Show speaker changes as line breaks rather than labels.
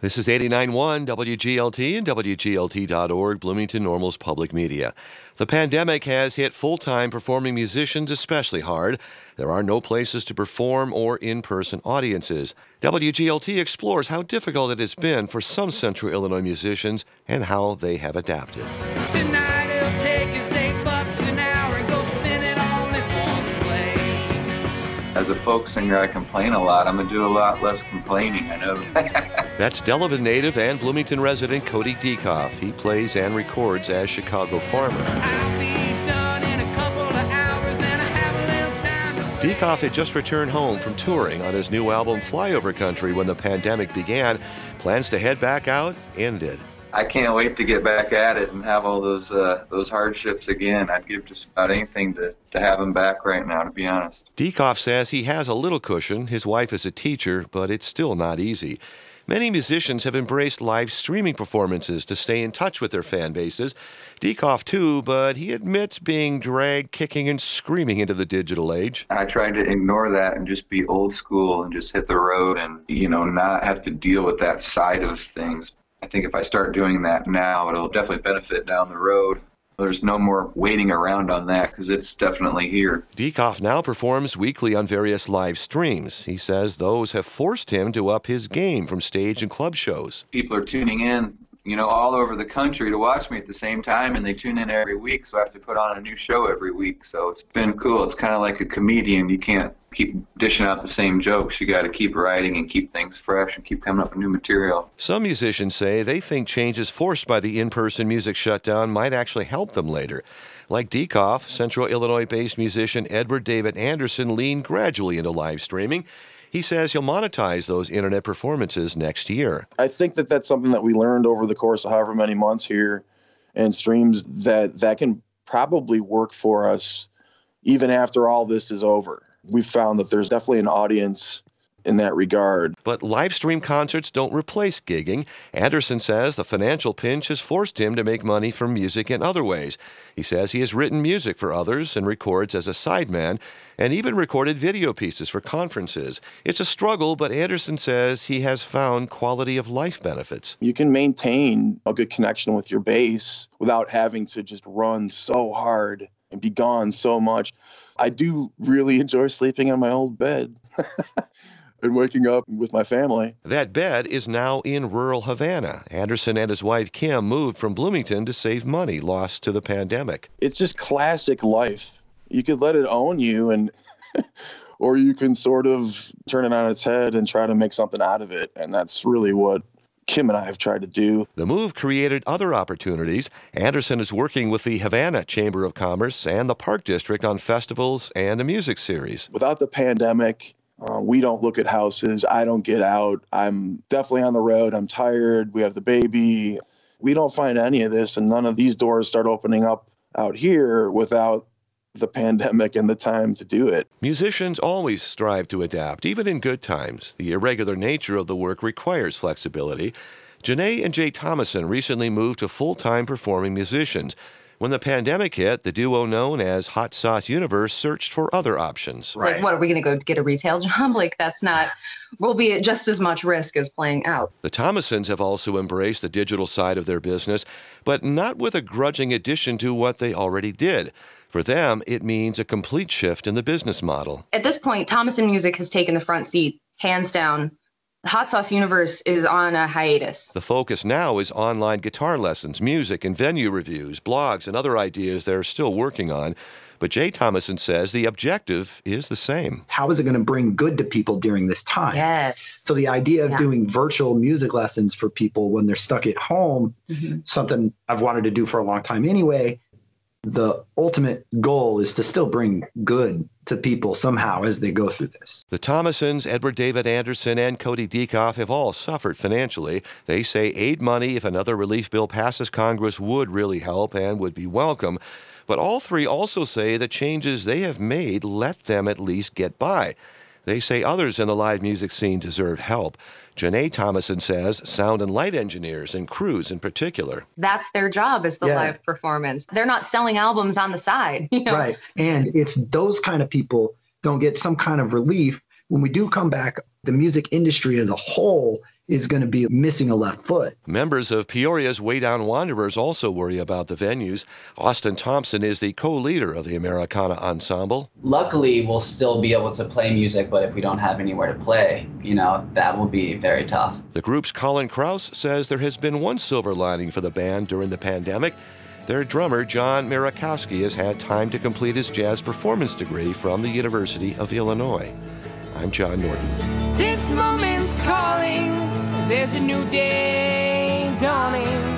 This is 89.1 WGLT and WGLT.org, Bloomington Normal's public media. The pandemic has hit full time performing musicians especially hard. There are no places to perform or in person audiences. WGLT explores how difficult it has been for some Central Illinois musicians and how they have adapted.
Tonight it'll take us eight bucks an hour and go spin it all in one place.
As a folk singer, I complain a lot. I'm gonna do a lot less complaining. I know.
That's Delavan native and Bloomington resident Cody Diekhoff. He plays and records as Chicago Farmer.
I'll be done in a couple of hours and I have a little time to
Diekhoff had just returned home from touring on his new album Flyover Country when the pandemic began. Plans to head back out ended.
I can't wait to get back at it and have all those uh, those hardships again. I'd give just about anything to, to have them back right now, to be honest.
Diekhoff says he has a little cushion. His wife is a teacher, but it's still not easy. Many musicians have embraced live streaming performances to stay in touch with their fan bases. Diekhoff too, but he admits being dragged kicking and screaming into the digital age.
I tried to ignore that and just be old school and just hit the road and you know not have to deal with that side of things. I think if I start doing that now, it'll definitely benefit down the road. There's no more waiting around on that because it's definitely here.
Diekhoff now performs weekly on various live streams. He says those have forced him to up his game from stage and club shows.
people are tuning in, you know, all over the country to watch me at the same time, and they tune in every week. So I have to put on a new show every week. So it's been cool. It's kind of like a comedian. You can't keep dishing out the same jokes. You got to keep writing and keep things fresh and keep coming up with new material.
Some musicians say they think changes forced by the in person music shutdown might actually help them later. Like Diekhoff, Central Illinois based musician Edward David Anderson leaned gradually into live streaming. He says he'll monetize those internet performances next year.
I think that that's something that we learned over the course of however many months here and streams that that can probably work for us even after all this is over. We've found that there's definitely an audience in that regard.
But live stream concerts don't replace gigging. Anderson says the financial pinch has forced him to make money from music in other ways. He says he has written music for others and records as a sideman, and even recorded video pieces for conferences. It's a struggle, but Anderson says he has found quality of life benefits.
You can maintain a good connection with your base without having to just run so hard and be gone so much. I do really enjoy sleeping in my old bed and waking up with my family.
That bed is now in rural Havana. Anderson and his wife Kim moved from Bloomington to save money lost to the pandemic.
It's just classic life. You could let it own you and or you can sort of turn it on its head and try to make something out of it. And that's really what Kim and I have tried to do.
The move created other opportunities. Anderson is working with the Havana Chamber of Commerce and the Park District on festivals and a music series.
Without the pandemic, uh, we don't look at houses. I don't get out. I'm definitely on the road. I'm tired. We have the baby. We don't find any of this, and none of these doors start opening up out here without the pandemic and the time to do it.
Musicians always strive to adapt, even in good times. The irregular nature of the work requires flexibility. Janae and Jay Thomason recently moved to full time performing musicians. When the pandemic hit, the duo known as Hot Sauce Universe searched for other options.
It's like, what are we going to go get a retail job? Like, that's not, we'll be at just as much risk as playing out.
The Thomasons have also embraced the digital side of their business, but not with a grudging addition to what they already did. For them, it means a complete shift in the business model.
At this point, Thomason Music has taken the front seat, hands down. The Hot Sauce Universe is on a hiatus.
The focus now is online guitar lessons, music and venue reviews, blogs, and other ideas they're still working on. But Jay Thomason says the objective is the same.
How is it going to bring good to people during this time?
Yes.
So the idea of
Yeah.
doing virtual music lessons for people when they're stuck at home,
Mhm.
something I've wanted to do for a long time anyway. The ultimate goal is to still bring good to people somehow as they go through this.
The Thomasons, Edward David Anderson, and Cody Diekhoff have all suffered financially. They say aid money, if another relief bill passes Congress, would really help and would be welcome. But all three also say the changes they have made let them at least get by. They say others in the live music scene deserve help. Janae Thomason says sound and light engineers and crews in particular.
That's their job is the
Yeah.
live performance. They're not selling albums on the side. You know?
Right. And if those kind of people don't get some kind of relief, when we do come back the music industry as a whole is going to be missing a left foot.
Members of Peoria's Way Down Wanderers also worry about the venues. Austin Thompson is the co leader of the Americana Ensemble.
Luckily, we'll still be able to play music, but if we don't have anywhere to play, you know, that will be very tough.
The group's Colin Kraus says there has been one silver lining for the band during the pandemic. Their drummer, John Merikoski, has had time to complete his jazz performance degree from the University of Illinois. I'm John Norton.
This moment's calling. There's a new day dawning.